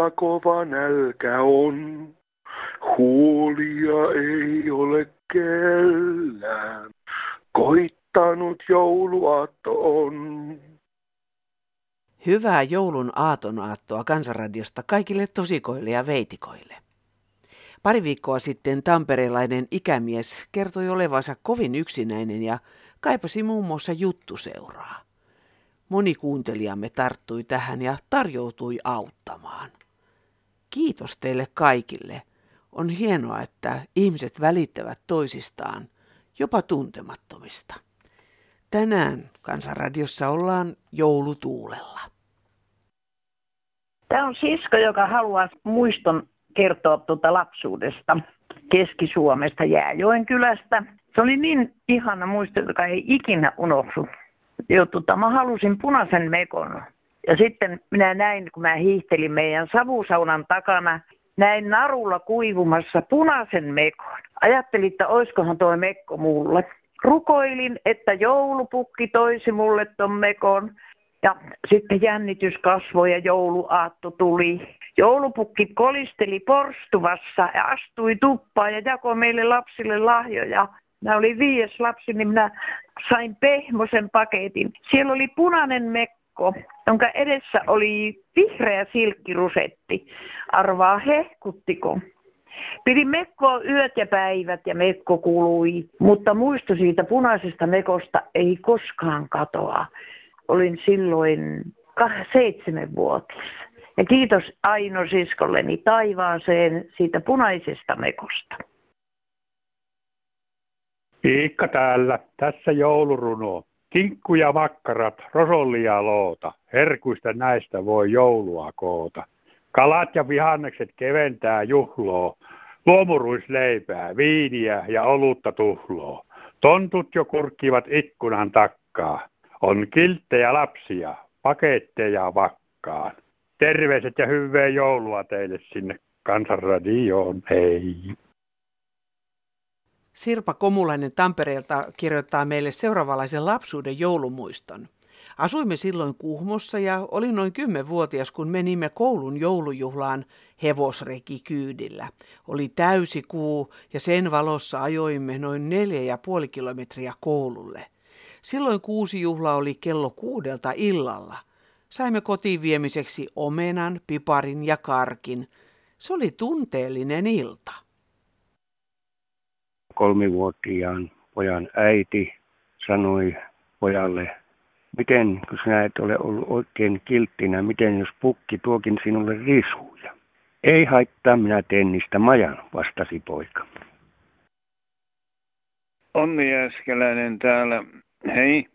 tontuilla kova nälkä on. Huolia ei ole kellään, koittanut jouluaatto on. Hyvää joulun aatonaattoa Kansanradiosta kaikille tosikoille ja veitikoille. Pari viikkoa sitten tamperelainen ikämies kertoi olevansa kovin yksinäinen ja kaipasi muun muassa juttuseuraa. Moni kuuntelijamme tarttui tähän ja tarjoutui auttamaan. Kiitos teille kaikille. On hienoa, että ihmiset välittävät toisistaan, jopa tuntemattomista. Tänään Kansanradiossa ollaan joulutuulella. Tämä on sisko, joka haluaa muiston kertoa tuota lapsuudesta Keski-Suomesta Jääjoen kylästä. Se oli niin ihana muisto, joka ei ikinä unohdu. Jo, tota, mä halusin punaisen mekon. Ja sitten minä näin, kun mä hiihtelin meidän savusaunan takana, näin narulla kuivumassa punaisen mekon. Ajattelin, että oiskohan tuo mekko mulle. Rukoilin, että joulupukki toisi mulle ton mekon. Ja sitten jännitys kasvoi ja jouluaatto tuli. Joulupukki kolisteli porstuvassa ja astui tuppaan ja jakoi meille lapsille lahjoja. Mä olin viides lapsi, niin minä sain pehmosen paketin. Siellä oli punainen mekko, jonka edessä oli vihreä silkkirusetti. Arvaa hehkuttiko. Pidin mekkoa yöt ja päivät ja mekko kului, mutta muisto siitä punaisesta mekosta ei koskaan katoa. Olin silloin seitsemänvuotias. Ja kiitos Aino siskolleni taivaaseen siitä punaisesta mekosta. Iikka täällä, tässä jouluruno. Kinkku ja makkarat, rosollia loota, herkuista näistä voi joulua koota. Kalat ja vihannekset keventää juhloa, luomuruisleipää, viiniä ja olutta tuhloo. Tontut jo kurkkivat ikkunan takkaa, on kilttejä lapsia, paketteja vakkaan. Terveiset ja hyvää joulua teille sinne Kansanradioon, hei! Sirpa Komulainen Tampereelta kirjoittaa meille seuraavanlaisen lapsuuden joulumuiston. Asuimme silloin Kuhmossa ja olin noin kymmenvuotias, kun menimme koulun joulujuhlaan hevosreki kyydillä. Oli täysi kuu ja sen valossa ajoimme noin neljä ja puoli kilometriä koululle. Silloin kuusi juhla oli kello kuudelta illalla. Saimme kotiin viemiseksi omenan, piparin ja karkin. Se oli tunteellinen ilta kolmivuotiaan pojan äiti sanoi pojalle, miten, kun sinä et ole ollut oikein kilttinä, miten jos pukki tuokin sinulle risuja? Ei haittaa, minä teen niistä majan, vastasi poika. Onni Äskeläinen täällä. Hei,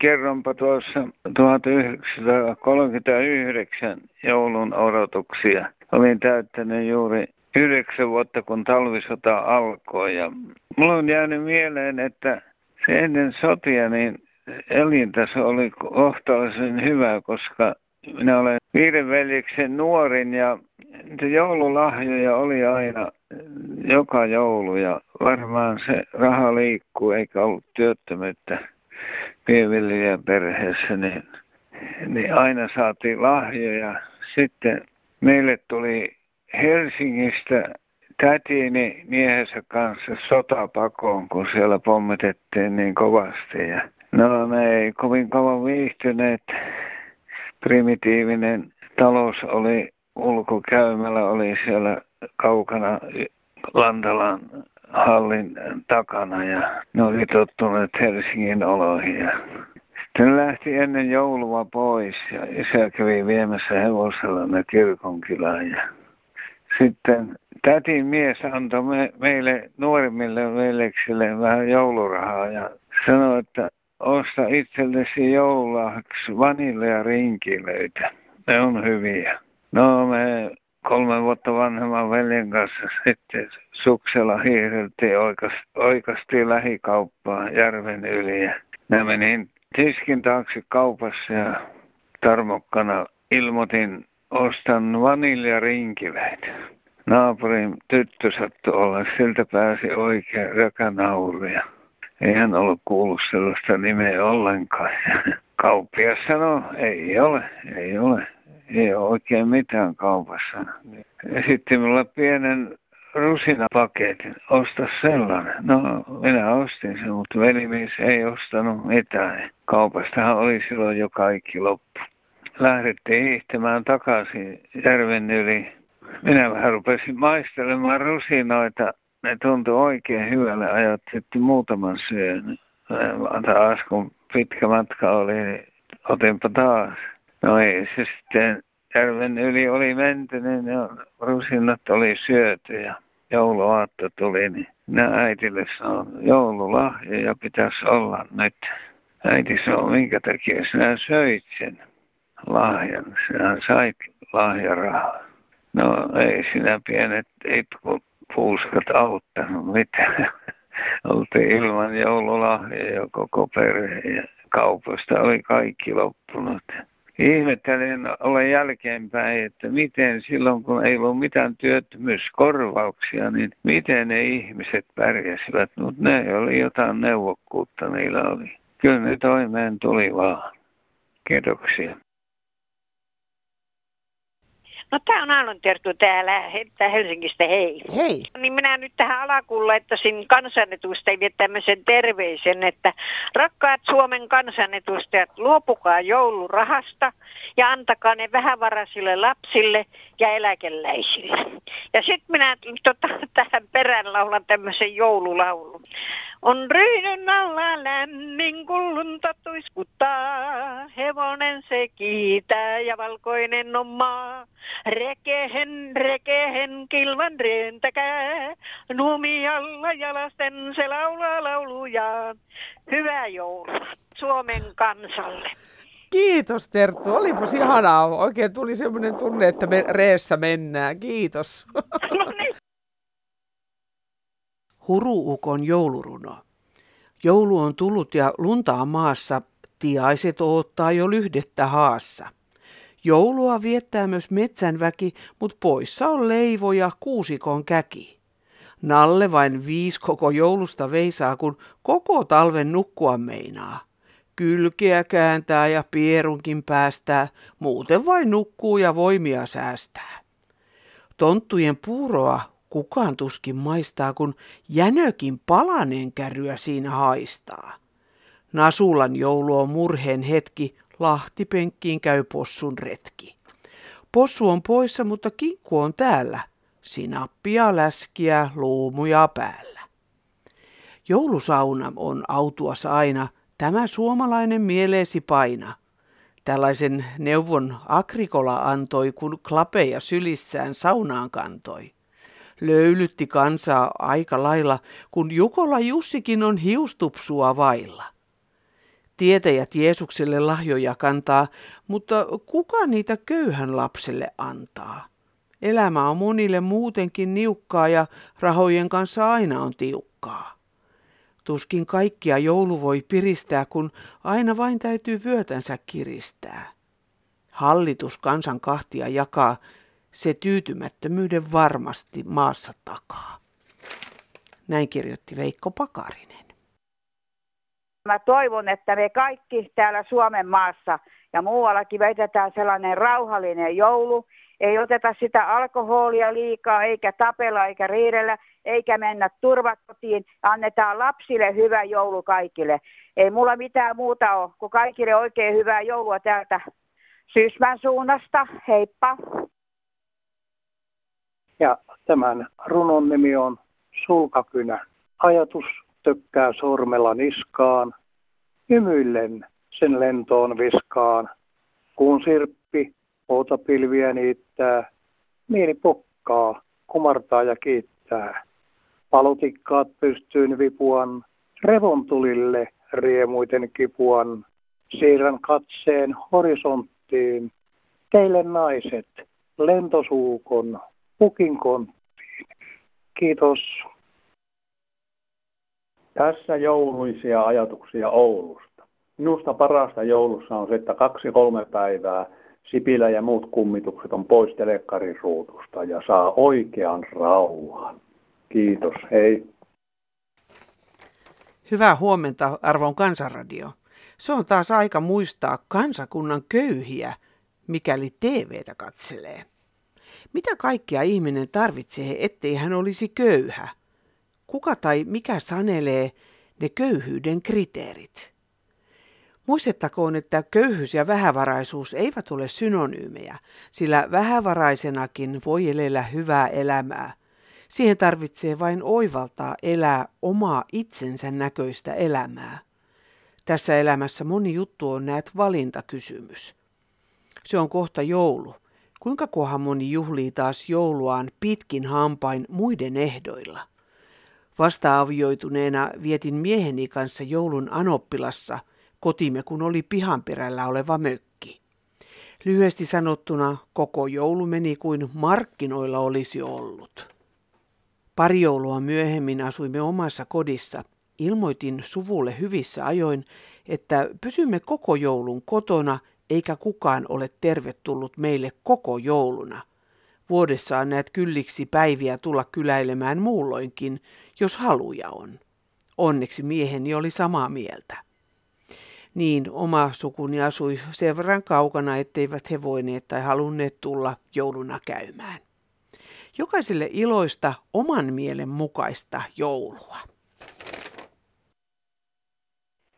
kerronpa tuossa 1939 joulun odotuksia. Olin täyttänyt juuri yhdeksän vuotta, kun talvisota alkoi. Ja mulla on jäänyt mieleen, että se ennen sotia niin elintaso oli kohtalaisen hyvä, koska minä olen viiden veljeksen nuorin ja joululahjoja oli aina joka joulu ja varmaan se raha liikkuu eikä ollut työttömyyttä pienviljelijän perheessä, niin, niin aina saatiin lahjoja. Sitten meille tuli Helsingistä tätini miehensä kanssa sotapakoon, kun siellä pommitettiin niin kovasti. Ja no me ei kovin kauan viihtyneet. Primitiivinen talous oli ulkokäymällä, oli siellä kaukana Lantalan hallin takana ja ne oli tottuneet Helsingin oloihin. Ja sitten lähti ennen joulua pois ja isä kävi viemässä hevosella ne kirkonkylään ja sitten tätin mies antoi me, meille nuorimmille veljeksille vähän joulurahaa ja sanoi, että osta itsellesi joululahaksi vanilleja rinkilöitä. Ne on hyviä. No me kolme vuotta vanhemman veljen kanssa sitten suksella hiireltiin, oikasti, oikastiin lähikauppaan järven yli. Ja mä menin tiskin taakse kaupassa ja tarmokkana ilmoitin ostan vaniljarinkileitä. Naapurin tyttö sattui olla, siltä pääsi oikein rökänauru. Ja Ei hän ollut kuullut sellaista nimeä ollenkaan. Kauppias sanoi, ei ole, ei ole. Ei ole oikein mitään kaupassa. Esitti mulle pienen rusinapaketin, osta sellainen. No, minä ostin sen, mutta velimies ei ostanut mitään. Kaupastahan oli silloin jo kaikki loppu. Lähdettiin hiihtämään takaisin järven yli. Minä vähän rupesin maistelemaan rusinoita. Ne tuntui oikein hyvälle. Ajattelin, että muutaman syön. Taas kun pitkä matka oli, niin otinpa taas. No ei se sitten järven yli oli menty, niin ne rusinat oli syöty ja jouluaatto tuli, niin minä äitille sanoin, joululahja ja pitäisi olla nyt. Äiti sanoi, minkä takia sinä söit sen lahjan, sinä sait lahjarahaa. No ei sinä pienet puuskat auttanut mitään. Oltiin ilman joululahja ja koko perhe ja kaupasta oli kaikki loppunut ihmettelen olen jälkeenpäin, että miten silloin kun ei ollut mitään työttömyyskorvauksia, niin miten ne ihmiset pärjäsivät. Mutta ne oli jotain neuvokkuutta niillä oli. Kyllä ne toimeen tuli vaan. Kiitoksia. No tämä on Aallon Terttu täällä että Helsingistä, hei. Hei. Niin minä nyt tähän alakuun laittaisin kansanedustajille tämmöisen terveisen, että rakkaat Suomen kansanedustajat, luopukaa joulurahasta ja antakaa ne vähävaraisille lapsille ja eläkeläisille. Ja sitten minä tota, tähän perään laulan tämmöisen joululaulun. On ryhdyn alla lämmin, kun lunta tuiskuttaa, hevonen se kiitää ja valkoinen on maa. Rekehen, rekehen, kilvan rentäkää, numi alla ja lasten se laulaa lauluja. Hyvää joulua Suomen kansalle. Kiitos Terttu, olipas ihanaa. Oikein tuli semmoinen tunne, että me reessä mennään. Kiitos. No niin. Huruukon jouluruno. Joulu on tullut ja luntaa maassa, tiaiset oottaa jo lyhdettä haassa. Joulua viettää myös metsänväki, mut poissa on leivo ja kuusikon käki. Nalle vain viis koko joulusta veisaa, kun koko talven nukkua meinaa. Kylkeä kääntää ja pierunkin päästää, muuten vain nukkuu ja voimia säästää. Tonttujen puuroa kukaan tuskin maistaa, kun jänökin palaneen kärryä siinä haistaa. Nasulan joulu on murheen hetki, lahtipenkkiin käy possun retki. Possu on poissa, mutta kinkku on täällä. Sinappia, läskiä, luumuja päällä. Joulusauna on autuas aina, tämä suomalainen mieleesi paina. Tällaisen neuvon Agrikola antoi, kun klapeja sylissään saunaan kantoi. Löylytti kansaa aika lailla, kun Jukola Jussikin on hiustupsua vailla. Tietäjät Jeesukselle lahjoja kantaa, mutta kuka niitä köyhän lapselle antaa? Elämä on monille muutenkin niukkaa ja rahojen kanssa aina on tiukkaa. Tuskin kaikkia joulu voi piristää, kun aina vain täytyy vyötänsä kiristää. Hallitus kansan kahtia jakaa, se tyytymättömyyden varmasti maassa takaa. Näin kirjoitti Veikko Pakarinen. Mä toivon, että me kaikki täällä Suomen maassa ja muuallakin veitetään sellainen rauhallinen joulu. Ei oteta sitä alkoholia liikaa, eikä tapella, eikä riidellä, eikä mennä turvakotiin. Annetaan lapsille hyvä joulu kaikille. Ei mulla mitään muuta ole, kuin kaikille oikein hyvää joulua täältä Syysmän suunnasta. Heippa! Ja tämän runon nimi on Sulkakynä. Ajatus tökkää sormella niskaan, hymyillen sen lentoon viskaan. Kuun sirppi pilviä niittää, mieli pokkaa, kumartaa ja kiittää. Palotikkaat pystyyn vipuan, revontulille riemuiten kipuan. Siirrän katseen horisonttiin, teille naiset, lentosuukon, pukin konttiin. Kiitos. Tässä jouluisia ajatuksia Oulusta. Minusta parasta joulussa on se, että kaksi-kolme päivää Sipilä ja muut kummitukset on pois telekkarin ruutusta ja saa oikean rauhan. Kiitos, hei. Hyvää huomenta, arvon kansanradio. Se on taas aika muistaa kansakunnan köyhiä, mikäli TVtä katselee. Mitä kaikkia ihminen tarvitsee, ettei hän olisi köyhä? Kuka tai mikä sanelee ne köyhyyden kriteerit? Muistettakoon, että köyhyys ja vähävaraisuus eivät ole synonyymejä, sillä vähävaraisenakin voi elellä hyvää elämää. Siihen tarvitsee vain oivaltaa elää omaa itsensä näköistä elämää. Tässä elämässä moni juttu on näet valintakysymys. Se on kohta joulu. Kuinka kohan moni juhlii taas jouluaan pitkin hampain muiden ehdoilla? Vasta avioituneena vietin mieheni kanssa joulun Anoppilassa, kotimme kun oli pihanperällä oleva mökki. Lyhyesti sanottuna koko joulu meni kuin markkinoilla olisi ollut. Pari joulua myöhemmin asuimme omassa kodissa. Ilmoitin suvulle hyvissä ajoin, että pysymme koko joulun kotona eikä kukaan ole tervetullut meille koko jouluna. Vuodessaan näet kylliksi päiviä tulla kyläilemään muulloinkin, jos haluja on. Onneksi mieheni oli samaa mieltä. Niin, oma sukuni asui sen verran kaukana, etteivät he voineet tai halunneet tulla jouluna käymään. Jokaiselle iloista oman mielen mukaista joulua.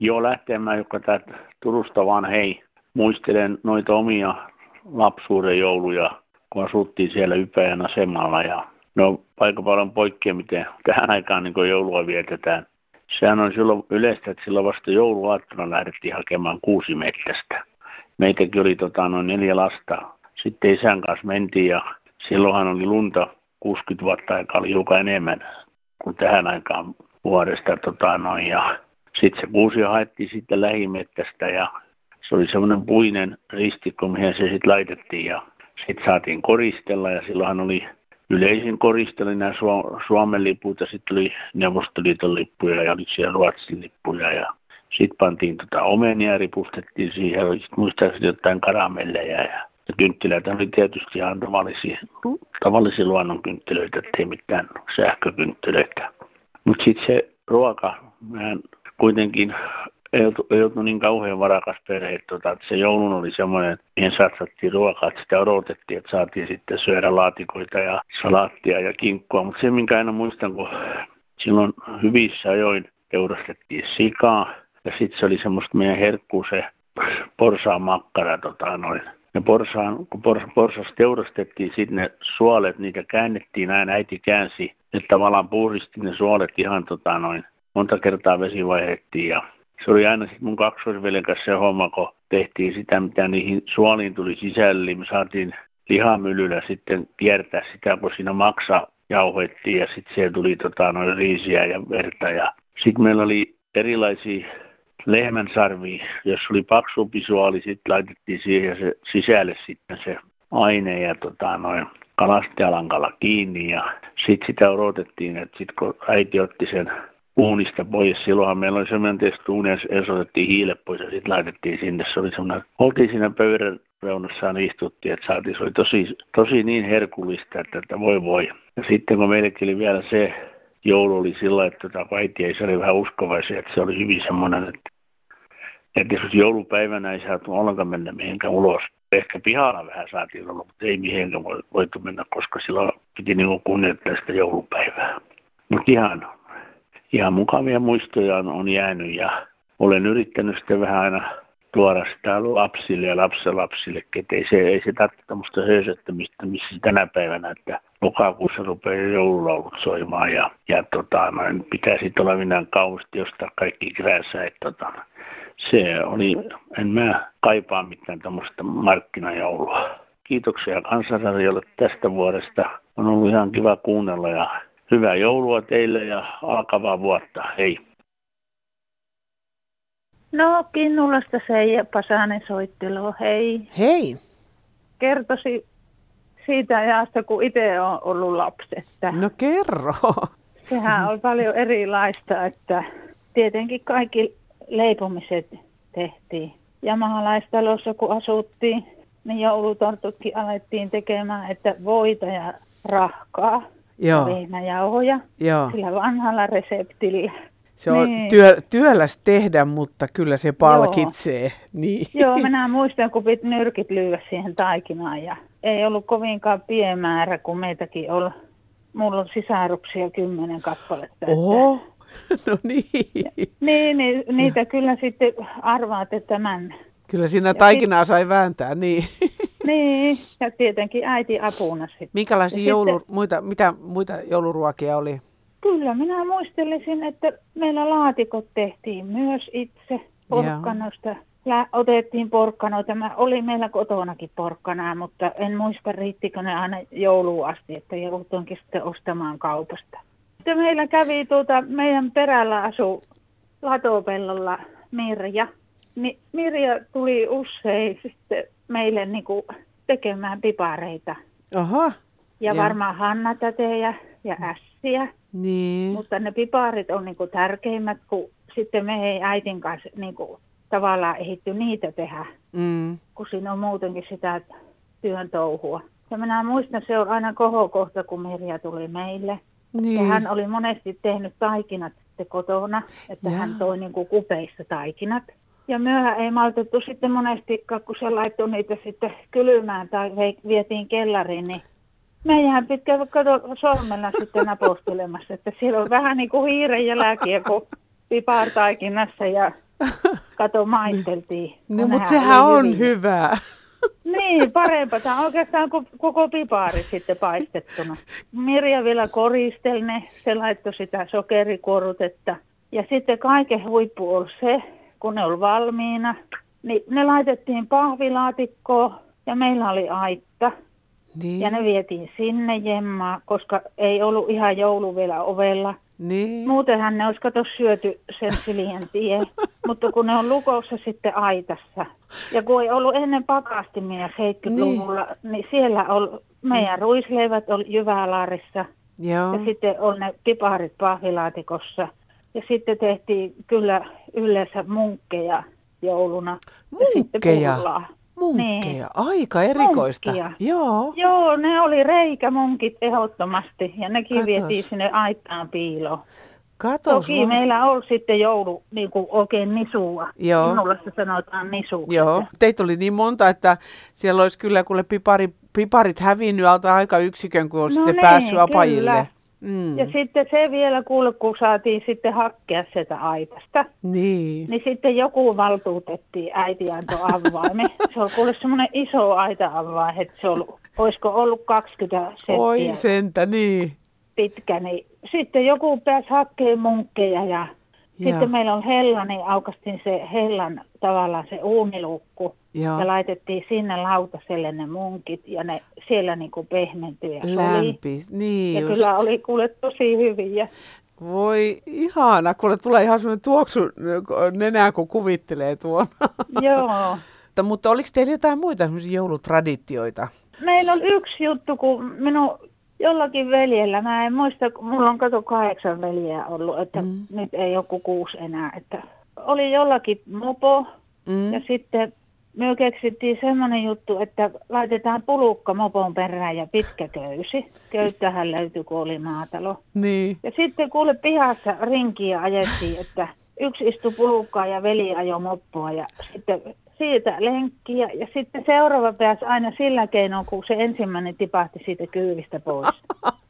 Joo, lähtemään, joka täältä Turusta vaan hei. Muistelen noita omia lapsuuden jouluja, kun asuttiin siellä Ypäjän asemalla. Ja no aika paljon poikkeaa, miten tähän aikaan niin joulua vietetään. Sehän on silloin yleistä, että silloin vasta jouluaattona lähdettiin hakemaan kuusi mettästä. Meitäkin oli tota, noin neljä lasta. Sitten isän kanssa mentiin ja silloinhan oli lunta 60 vuotta aikaa oli hiukan enemmän kuin tähän aikaan vuodesta. Tota, noin, ja sitten se kuusi haettiin sitten lähimettästä ja se oli semmoinen puinen ristikko, mihin se sitten laitettiin ja sitten saatiin koristella ja silloinhan oli yleisin koristeli nämä Suomen liput ja sitten oli Neuvostoliiton lippuja ja oli siellä Ruotsin lippuja ja sitten pantiin tota omenia ja ripustettiin siihen, oli muistaakseni jotain karamelleja ja, ja kynttilöitä oli tietysti ihan tavallisia, tavallisia luonnonkynttilöitä, ettei mitään sähkökynttilöitä. Mutta sitten se ruoka, mä kuitenkin ei oltu, ei oltu niin kauhean varakas perhe, tota, se joulun oli semmoinen, mihin satsattiin ruokaa, että sitä odotettiin, että saatiin sitten syödä laatikoita ja salaattia ja kinkkua. Mutta se, minkä aina muistan, kun silloin hyvissä ajoin teurastettiin sikaa, ja sitten se oli semmoista meidän herkkuu se porsaan makkara, tota, noin. Ja porsaan, kun pors, porsas teurastettiin, sitten ne suolet, niitä käännettiin näin, äiti käänsi, että tavallaan puhdisti ne suolet ihan tota, noin, monta kertaa vesi vaihdettiin ja se oli aina sitten mun kaksoisveljen kanssa se homma, kun tehtiin sitä, mitä niihin suoliin tuli sisälle, niin me saatiin lihamyllyllä sitten kiertää sitä, kun siinä maksa jauhettiin ja sitten siellä tuli tota, noin riisiä ja verta. Ja sitten meillä oli erilaisia lehmänsarvia, jos oli paksumpi suoli, sitten laitettiin siihen se sisälle sitten se aine ja tota, noin kalastialankalla kiinni ja sitten sitä odotettiin, että sitten kun äiti otti sen uunista pois. Silloinhan meillä oli semmoinen testuuni, ja otettiin hiile pois ja sitten laitettiin sinne. Se oli semmoinen, oltiin siinä pöydän reunassa istuttiin, että saatiin, se oli tosi, tosi niin herkullista, että, että voi voi. Ja sitten kun meillekin oli vielä se joulu oli sillä, että tota, äiti ei se oli vähän uskovaisia, että se oli hyvin semmoinen, että, että jos joulupäivänä ei saatu ollenkaan mennä mihinkään ulos. Ehkä pihalla vähän saatiin olla, mutta ei mihinkään voitu mennä, koska silloin piti niin kunnioittaa sitä joulupäivää. Mutta ihan ihan mukavia muistoja on, on jäänyt ja olen yrittänyt sitten vähän aina tuoda sitä lapsille ja lapsenlapsille, että ei se, ei se tarvitse tämmöistä höysöttämistä, missä tänä päivänä, että lokakuussa rupeaa joululaulut soimaan ja, ja tota, noin, pitää sitten olla minä kauheasti jostain kaikki kräässä, että tota, se oli, en mä kaipaa mitään tämmöistä markkinajoulua. Kiitoksia kansanradiolle tästä vuodesta. On ollut ihan kiva kuunnella ja hyvää joulua teille ja alkavaa vuotta. Hei. No, Kinnulasta Seija Pasanen soittelu. Hei. Hei. Kertoisi siitä ajasta, kun itse on ollut lapsi. Että no kerro. Sehän on paljon erilaista, että tietenkin kaikki leipomiset tehtiin. Ja mahalaistalossa kun asuttiin, niin joulutortutkin alettiin tekemään, että voita ja rahkaa. Joo. vehnäjauhoja Joo. sillä vanhalla reseptillä. Se on Niin. työ, työläs tehdä, mutta kyllä se palkitsee. Niin. Joo, minä muistan, kun piti nyrkit lyödä siihen taikinaan ja ei ollut kovinkaan pieni määrä, kun meitäkin oli. Mulla on sisaruksia kymmenen kappaletta. että- Oho, no niin. Niin, niin, niitä kyllä sitten arvaat, että tämän. Kyllä siinä Ja taikinaa sai vääntää, niin. Niin, ja tietenkin äiti apuna sitten. Minkälaisia Ja joulu, sitten- muita, mitä muita jouluruokia oli? Kyllä, minä muistelisin, että meillä laatikot tehtiin myös itse porkkanoista. Lä- otettiin porkkanoita. Mä oli meillä kotonakin porkkanaa, mutta en muista riittikö ne aina jouluun asti, että joutuinkin sitten ostamaan kaupasta. Sitten meillä kävi tuota, meidän perällä asu latopellolla Mirja. Niin Mirja tuli usein sitten meille niinku tekemään pipareita. Aha, Ja Joo. varmaan Hanna tätejä ja ässiä. niin. Mutta ne piparit on niinku tärkeimmät, kun sitten me ei äitin kanssa niinku tavallaan ehitty niitä tehdä, Mm. kun siinä on muutenkin sitä työn touhua. Ja minä muistan, se on aina kohokohta, kun Mirja tuli meille. Niin. Ja hän oli monesti tehnyt taikinat sitten kotona, että Jaa. hän toi niinku kupeissa taikinat. Ja myöhään ei maltettu sitten monestikaan, kun se laittoi niitä sitten kylmään tai vietiin kellariin, niin meidän piti käydä kato sormella sitten napostelemassa, että siellä on vähän niin kuin hiiren jälkiä, kun pipartaikinassa ja kato maisteltiin. No, mutta sehän on hyvää. Niin, parempaa. Tämä on oikeastaan kuin koko pipaari sitten paistettuna. Mirja vielä koristeli ne, se laittoi sitä sokerikuorutetta. Ja sitten kaiken huippu oli se, kun ne oli valmiina, niin ne laitettiin pahvilaatikkoon ja meillä oli aitta. Niin. Ja ne vietiin sinne jemmaa, koska ei ollut ihan joulu vielä ovella. Niin. Muutenhan ne olisi kato syöty sen silien tie, mutta kun ne on lukossa sitten aitassa. Ja kun ei ollut ennen pakastimia 70-luvulla, niin, niin siellä on meidän ruisleivät oli jyvälaarissa Joo. ja sitten on ne piparit pahvilaatikossa. Ja sitten tehtiin kyllä yleensä munkkeja jouluna. Munkkeja? Munkkeja. Aika erikoista. Munkkia. Joo. Joo, ne oli reikämunkit ehdottomasti ja nekin Katos. vietiin sinne aittaan piiloon. Katos Toki vaan. meillä on sitten joulu niin kuin oikein nisua. Joo. Minulla se sanotaan nisu. Joo, teitä oli niin monta, että siellä olisi kyllä kuule pipari, piparit hävinnyt alta aika yksikön, kun olisi No sitten niin, päässyt apajille. kyllä. Mm. Ja sitten se vielä kuule, kun saatiin sitten hakkea sitä aitasta, Niin. niin sitten joku valtuutettiin, äiti antoi avaimen. Se oli kuule semmoinen iso aita-avain, että se oli, olisiko ollut 20 senttiä Oi sentä, niin. pitkä, niin sitten joku pääsi hakkeen munkkeja ja Sitten meillä on hella, niin aukastiin se hellan tavallaan se uunilukku Joo. ja laitettiin sinne lautaselle ne munkit ja ne siellä niin kuin pehmentyi ja. Lämpi, niin Ja just. kyllä oli kuule tosi hyviä. Voi ihana, kuule tulee ihan semmoinen tuoksu nenää, kun kuvittelee tuon. Joo. Mutta- Mutta oliko teillä jotain muita semmoisia joulutraditioita? Meillä on yksi juttu, kun minun jollakin veljellä, mä en muista, kun mulla on kato kahdeksan veljeä ollut, että Mm. mm. nyt ei joku kuusi enää, että oli jollakin mopo Mm. ja sitten me keksittiin semmoinen juttu, että laitetaan pulukka mopon perään ja pitkä köysi. Köyttähän löytyi, kun oli maatalo. Niin. Ja sitten kuule pihassa rinkiä ajettiin, että yksi istui pulukkaa ja veli ajoi moppoa ja sitten siitä lenkkiä ja sitten seuraava pääsi aina sillä keinoin, kun se ensimmäinen tipahti siitä kyydistä pois.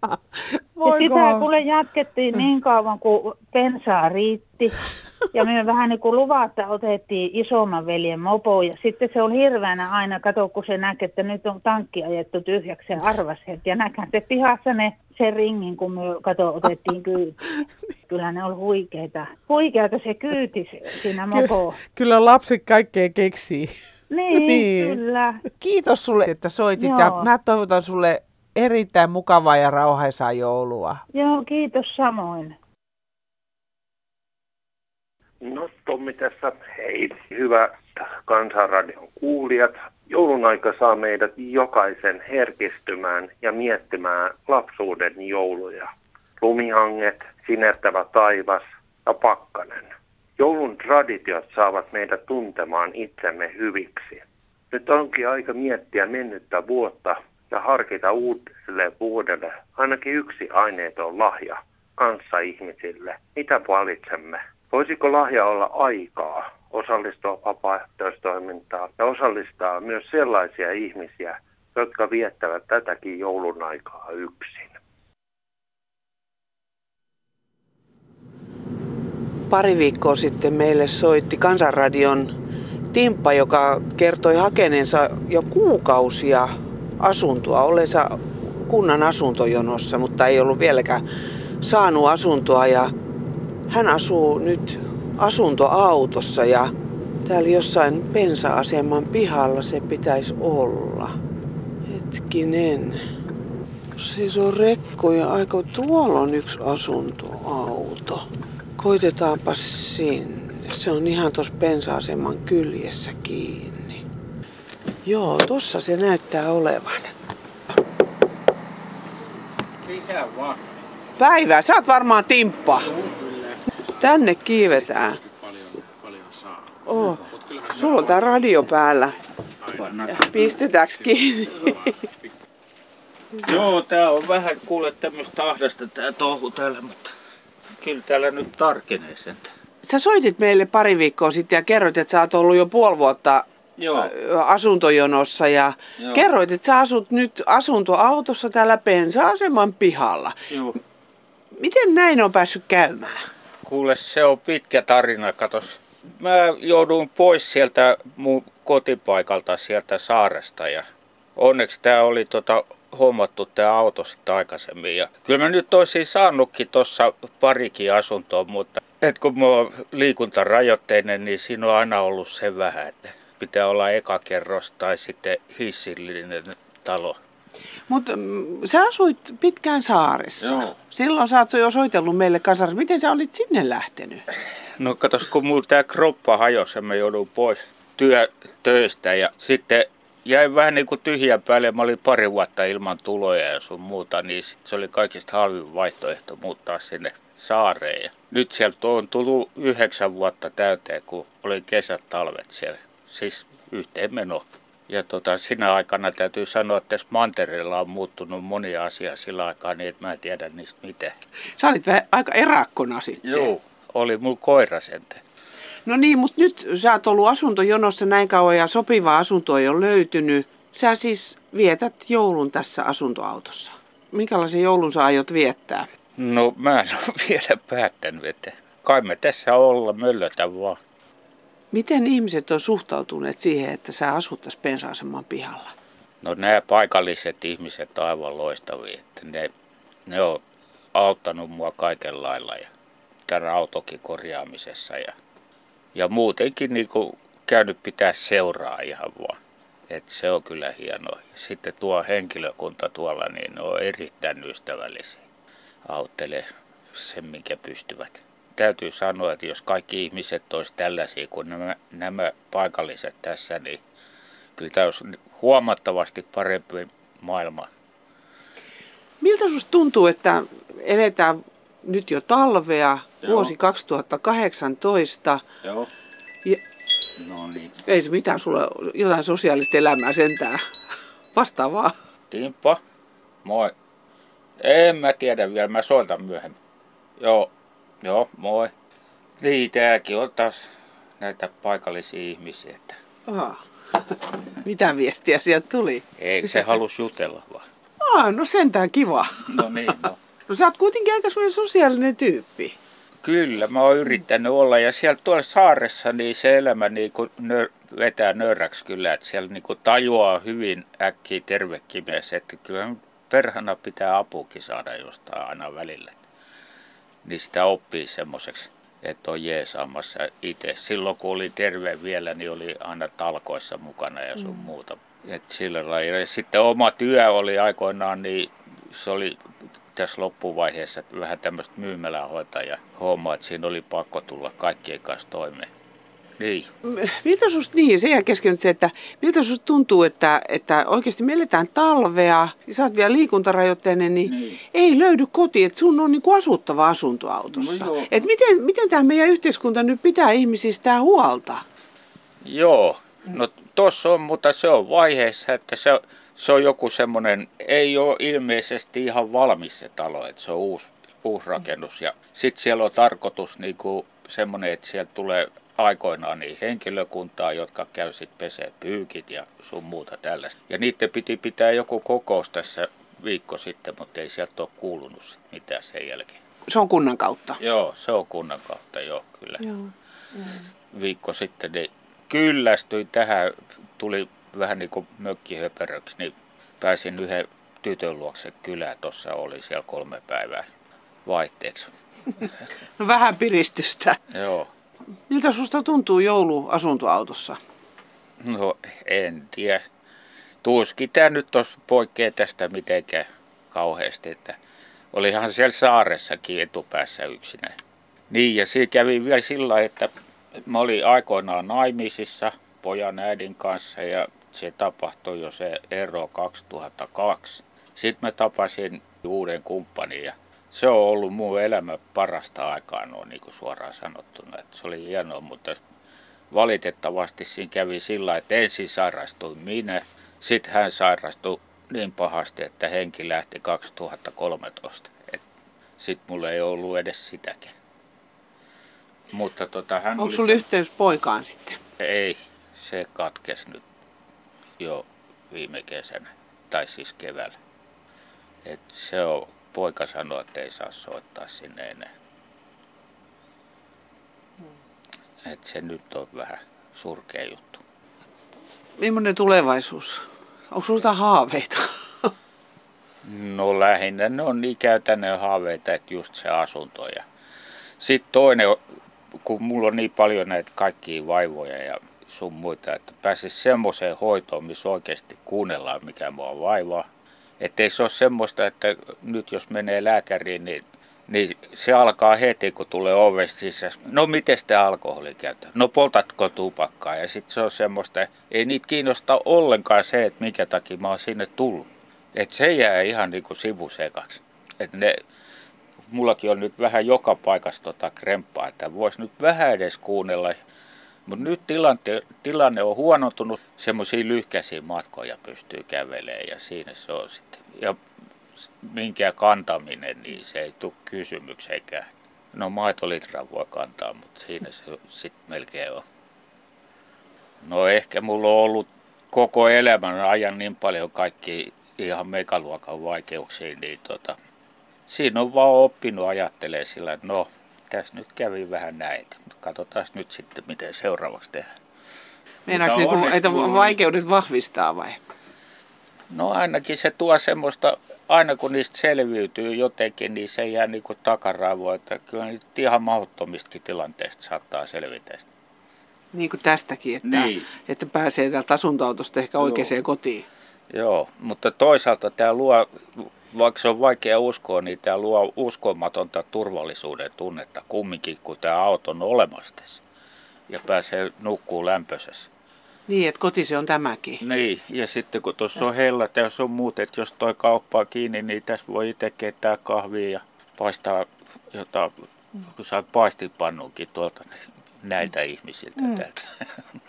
Ja Voiko sitä hauska? kuule jatkettiin niin kauan, kun pensaa riitti. Ja me vähän niin kuin luvatta otettiin isomman veljen mopo ja sitten se oli hirveänä aina, kato kun se näki, että nyt on tankki ajettu tyhjäksi ja arvasi heti. Ja näkään se pihassa ne sen ringin, kun me kato otettiin kyyti. Kyllä ne oli huikeita. Huikeata se kyyti siinä mopo. Kyllä lapset kaikkea keksii. Niin, Niin. kyllä. Kiitos sulle, että soitit Joo. ja mä toivotan sulle erittäin mukavaa ja rauhaisaa joulua. Joo, kiitos samoin. No Tommi tässä, hei. Hyvät Kansanradion kuulijat. Joulun aika saa meidät jokaisen herkistymään ja miettimään lapsuuden jouluja. Lumihanget, sinertävä taivas ja pakkanen. Joulun traditiot saavat meidät tuntemaan itsemme hyviksi. Nyt onkin aika miettiä mennyttä vuotta ja harkita uudelle vuodelle ainakin yksi aineeton lahja. kanssa ihmisille? Mitä valitsemme? Voisiko lahja olla aikaa osallistua vapaaehtoistoimintaan ja osallistaa myös sellaisia ihmisiä, jotka viettävät tätäkin joulun aikaa yksin? Pari viikkoa sitten meille soitti Kansanradion Timppa, joka kertoi hakeneensa jo kuukausia asuntoa, olleensa kunnan asuntojonossa, mutta ei ollut vieläkään saanut asuntoa ja hän asuu nyt asuntoautossa ja täällä jossain pensa-aseman pihalla se pitäisi olla. Hetkinen. Se on rekkoja aika. Tuolla on yksi asuntoauto. Koitetaanpa sinne. Se on ihan tuossa pensa-aseman kyljessä kiinni. Joo, tossa se näyttää olevan. Lisää vaan. Päivää, sä oot varmaan timppa. Tänne kiivetään. Oh. Sulla on tää radio päällä. Pistetäänkö kiinni? Joo, tää on vähän kuule tämmöistä tahdasta tää touhu täällä, mutta kyllä täällä nyt tarkenee sen. Sä soitit meille pari viikkoa sitten ja kerroit, että sä oot ollut jo puoli vuotta Joo. asuntojonossa ja Joo. kerroit, että sä asut nyt asuntoautossa täällä pensa-aseman pihalla. Joo. Miten näin on päässyt käymään? Kuule, se on pitkä tarina, katos. Mä jouduin pois sieltä mun kotipaikalta sieltä saaresta ja onneksi tää oli tota hommattu tää auto sitten aikaisemmin. Ja kyllä mä nyt olisin saanutkin tuossa parikin asuntoa, mutta et kun mulla on liikuntarajoitteinen, niin siinä on aina ollut se vähän, että pitää olla eka kerros tai sitten hissillinen talo. Mutta mm, sä asuit pitkään saaressa. Joo. Silloin sä oot jo soitellut meille kasarissa. Miten sä olit sinne lähtenyt? No katos, kun mulla tää kroppa hajosi ja mä joudun pois työ, töistä ja sitten jäin vähän niin kuin tyhjän päälle. Mä olin pari vuotta ilman tuloja ja sun muuta, niin sit se oli kaikista halvin vaihtoehto muuttaa sinne saareen. Ja nyt sieltä on tullut yhdeksän vuotta täyteen, kun olin kesät talvet siellä. Siis yhteen meno. Ja tota, siinä aikana täytyy sanoa, että tässä mantereella on muuttunut monia asiaa sillä aikaa niin, että mä en tiedä niistä mitään. Sä olit vähän aika erakkona sitten. Joo. Oli mulla koira sente. No niin, mutta nyt sä oot ollut asuntojonossa näin kauan ja sopiva asunto ei ole löytynyt. Sä siis vietät joulun tässä asuntoautossa. Minkälaisen joulun sä aiot viettää? No mä en ole vielä päättänyt, että kai me tässä olla möllötä vaan. Miten ihmiset on suhtautuneet siihen, että sä asut tässä pensa-aseman pihalla? No nämä paikalliset ihmiset on aivan loistavia, että ne, ne on auttanut mua kaiken lailla ja tämän autokin korjaamisessa ja, ja muutenkin niin kuin käynyt pitää seuraa ihan vaan. Et se on kyllä hienoa. Ja sitten tuo henkilökunta tuolla, niin ne on erittäin ystävällisiä. Auttelee sen, minkä pystyvät. Täytyy sanoa, että jos kaikki ihmiset olisi tällaisia kuin nämä, nämä paikalliset tässä, niin kyllä tämä olisi huomattavasti parempi maailma. Miltä susta tuntuu, että eletään nyt jo talvea, Joo. vuosi 2018. Joo. Ja, No niin. ei se mitään, sulla jotain sosiaalista elämää sentään. Vastaavaa. Timppa, moi. En mä tiedä vielä, mä soitan myöhemmin. Joo, joo, moi. Niin, tääkin on taas näitä paikallisia ihmisiä, että Aha. Mitä viestiä sieltä tuli? eikö se halus jutella vaan. Aa, no sentään kiva. No niin, no. No sä oot kuitenkin aika semmoinen sosiaalinen tyyppi. Kyllä, mä oon yrittänyt olla ja siellä tuolla saaressa niin se elämä niin kuin nör, vetää nöyräksi kyllä, että siellä niin kuin tajuaa hyvin äkkiä tervekin mies, että kyllä perhana pitää apukin saada jostain aina välillä. Niin sitä oppii semmoiseksi, että on jeesaamassa itse. Silloin kun oli terve vielä, niin oli aina talkoissa mukana ja sun Mm. muuta. Et sillä lailla. Ja sitten oma työ oli aikoinaan, niin se oli tässä loppuvaiheessa vähän tämmöistä myymälähoitaja homma, että siinä oli pakko tulla kaikkien kanssa toimeen. Niin. Miltä susta, niin sen jälkeen kesken se, että miltä susta tuntuu, että, että oikeasti me eletään talvea, ja sä oot vielä liikuntarajoitteinen, niin, Niin. ei löydy koti, että sun on niin kuin asuttava asuntoautossa. No joo. et miten, miten tämä meidän yhteiskunta nyt pitää ihmisistä huolta? Joo, no tossa on, mutta se on vaiheessa, että se, se on joku semmoinen, ei ole ilmeisesti ihan valmis se talo, että se on uusi uusrakennus. Ja sitten siellä on tarkoitus niin kuin semmoinen, että sieltä tulee aikoinaan niin henkilökuntaa, jotka käy sitten pesee pyykit ja sun muuta tällaista. Ja niiden piti pitää joku kokous tässä viikko sitten, mutta ei sieltä ole kuulunut sit mitään sen jälkeen. Se on kunnan kautta? Joo, se on kunnan kautta, joo, kyllä. Joo. Viikko sitten niin kyllästyin tähän, tuli vähän niin kuin mökkihöperöksi, niin pääsin yhden tytön luokse kylään. Tuossa oli siellä kolme päivää vaihteeksi. No vähän piristystä. Joo. Miltä susta tuntuu joulu asuntoautossa? No en tiedä. Tuskin tämä nyt tuossa poikkeaa tästä mitenkään kauheasti, että olihan siellä saaressakin etupäässä yksinään. Niin ja siinä kävi vielä sillä että mä olin aikoinaan naimisissa pojan äidin kanssa ja se tapahtui jo se ero 2002. Sitten mä tapasin uuden kumppanin ja se on ollut mun elämä parasta aikaa, no, niin kuin suoraan sanottuna. Että se oli hienoa, mutta valitettavasti siinä kävi sillä, että ensin sairastui minä, sitten hän sairastui niin pahasti, että henki lähti 2013. Sitten mulla ei ollut edes sitäkin. Mutta tota, hän Onko sulla yhteys poikaan sitten? Ei, se katkesi nyt jo viime kesänä, tai siis keväällä. Et se on, poika sanoi, että ei saa soittaa sinne enää. Et se nyt on vähän surkea juttu. Millainen tulevaisuus? Onko sinulla haaveita? No lähinnä ne on niin käytännön haaveita, että just se asunto. Ja sitten toinen, kun mulla on niin paljon näitä kaikkia vaivoja ja sun muita, että pääsisi semmoiseen hoitoon, missä oikeasti kuunnellaan, mikä mua vaivaa. Että ei se ole semmoista, että nyt jos menee lääkäriin, niin, niin se alkaa heti, kun tulee ovesta sisään. No miten sitä alkoholi käytä? No poltatko tupakkaa? Ja sitten se on semmoista, ei niitä kiinnosta ollenkaan se, että mikä takia mä oon sinne tullut. Että se jää ihan niin kuin sivusekaksi. Että ne, mullakin on nyt vähän joka paikassa tota kremppaa, että voisi nyt vähän edes kuunnella mutta nyt tilante, tilanne on huonontunut, semmoisia lyhkäisiä matkoja pystyy kävelemään ja siinä se on sitten. Ja minkä kantaminen, niin se ei tule kysymyksenkään. No maitolitran voi kantaa, mutta siinä se sitten melkein on. No ehkä mulla on ollut koko elämän ajan niin paljon kaikki ihan megaluokan vaikeuksia, niin tota, siinä on vaan oppinut ajattelee sillä, että no tässä nyt kävi vähän näitä. Katsotaan nyt sitten, miten seuraavaksi tehdään. Meinaatko niin, että vaikeudet vahvistaa vai? No ainakin se tuo semmoista, aina kun niistä selviytyy jotenkin, niin se jää niin kuin takaraivoa, että kyllä niitä ihan mahdottomistakin tilanteista saattaa selvitä. Niin kuin tästäkin, että, niin. että pääsee täältä asuntoautosta ehkä oikeaan kotiin. Joo, mutta toisaalta tämä luo vaikka se on vaikea uskoa, niin tämä luo uskomatonta turvallisuuden tunnetta kumminkin, kun tämä auto on olemassa tässä ja pääsee nukkuu lämpöisessä. Niin, että koti se on tämäkin. Niin, ja sitten kun tuossa on hella, jos on muut, että jos toi kauppaa kiinni, niin tässä voi itse keittää kahvia ja paistaa jotain, kun saat paistipannunkin tuolta näiltä ihmisiltä mm. täältä.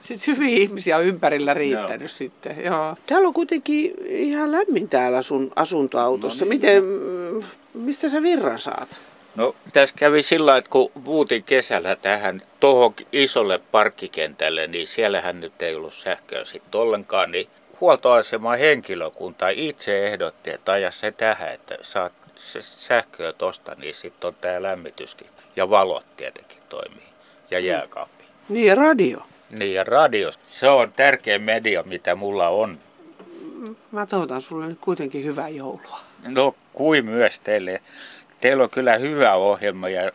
Siis hyviä ihmisiä on ympärillä riittänyt Joo. sitten. Joo. Täällä on kuitenkin ihan lämmin täällä sun asuntoautossa. No niin. Miten, mistä sä virran saat? No tässä kävi sillä että kun muutin kesällä tähän tuohon isolle parkkikentälle, niin siellähän nyt ei ollut sähköä sitten ollenkaan, niin huoltoaseman henkilökunta itse ehdotti, että aja se tähän, että saat sähköä tosta, niin sitten on tämä lämmityskin. Ja valot tietenkin toimii. Ja mm. jääkaappi. Niin ja radio. Niin ja radio, se on tärkeä media, mitä mulla on. Mä toivotan sulle nyt kuitenkin hyvää joulua. No kuin myös teille. Teillä on kyllä hyvä ohjelma ja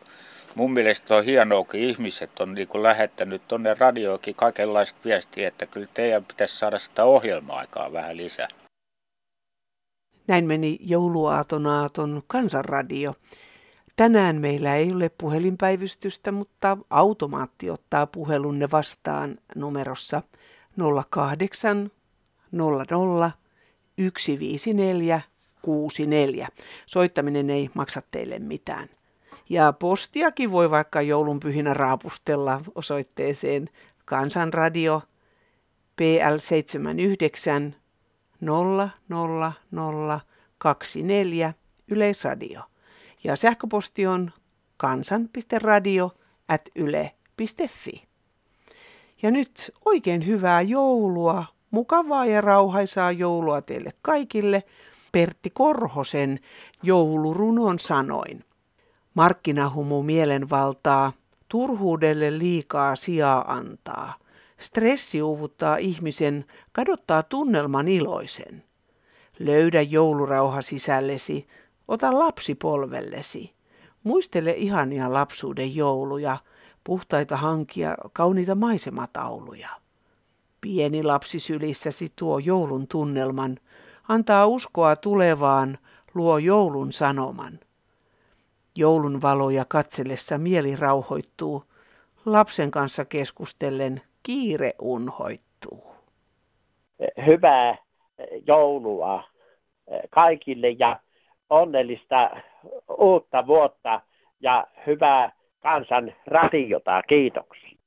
mun mielestä on hienoa, kun ihmiset on niin lähettänyt tuonne radioonkin kaikenlaista viestiä, että kyllä teidän pitäisi saada sitä ohjelma-aikaa vähän lisää. Näin meni jouluaatonaaton kansanradio. Tänään meillä ei ole puhelinpäivystystä, mutta automaatti ottaa puhelunne vastaan numerossa 08 00 154 64. Soittaminen ei maksa teille mitään. Ja postiakin voi vaikka joulunpyhinä raapustella osoitteeseen Kansanradio PL 79 00024 Yleisradio. Ja sähköposti on kansan.radio.yle.fi. Ja nyt oikein hyvää joulua, mukavaa ja rauhaisaa joulua teille kaikille Pertti Korhosen joulurunon sanoin. Markkinahumu mielenvaltaa, turhuudelle liikaa sijaa antaa. Stressi uuvuttaa ihmisen, kadottaa tunnelman iloisen. Löydä joulurauha sisällesi, ota lapsi polvellesi. Muistele ihania lapsuuden jouluja, puhtaita hankia, kauniita maisematauluja. Pieni lapsi sylissäsi tuo joulun tunnelman, antaa uskoa tulevaan, luo joulun sanoman. Joulun valoja katsellessa mieli rauhoittuu, lapsen kanssa keskustellen kiire unhoittuu. Hyvää joulua kaikille ja onnellista uutta vuotta ja hyvää kansan radiota. Kiitoksia.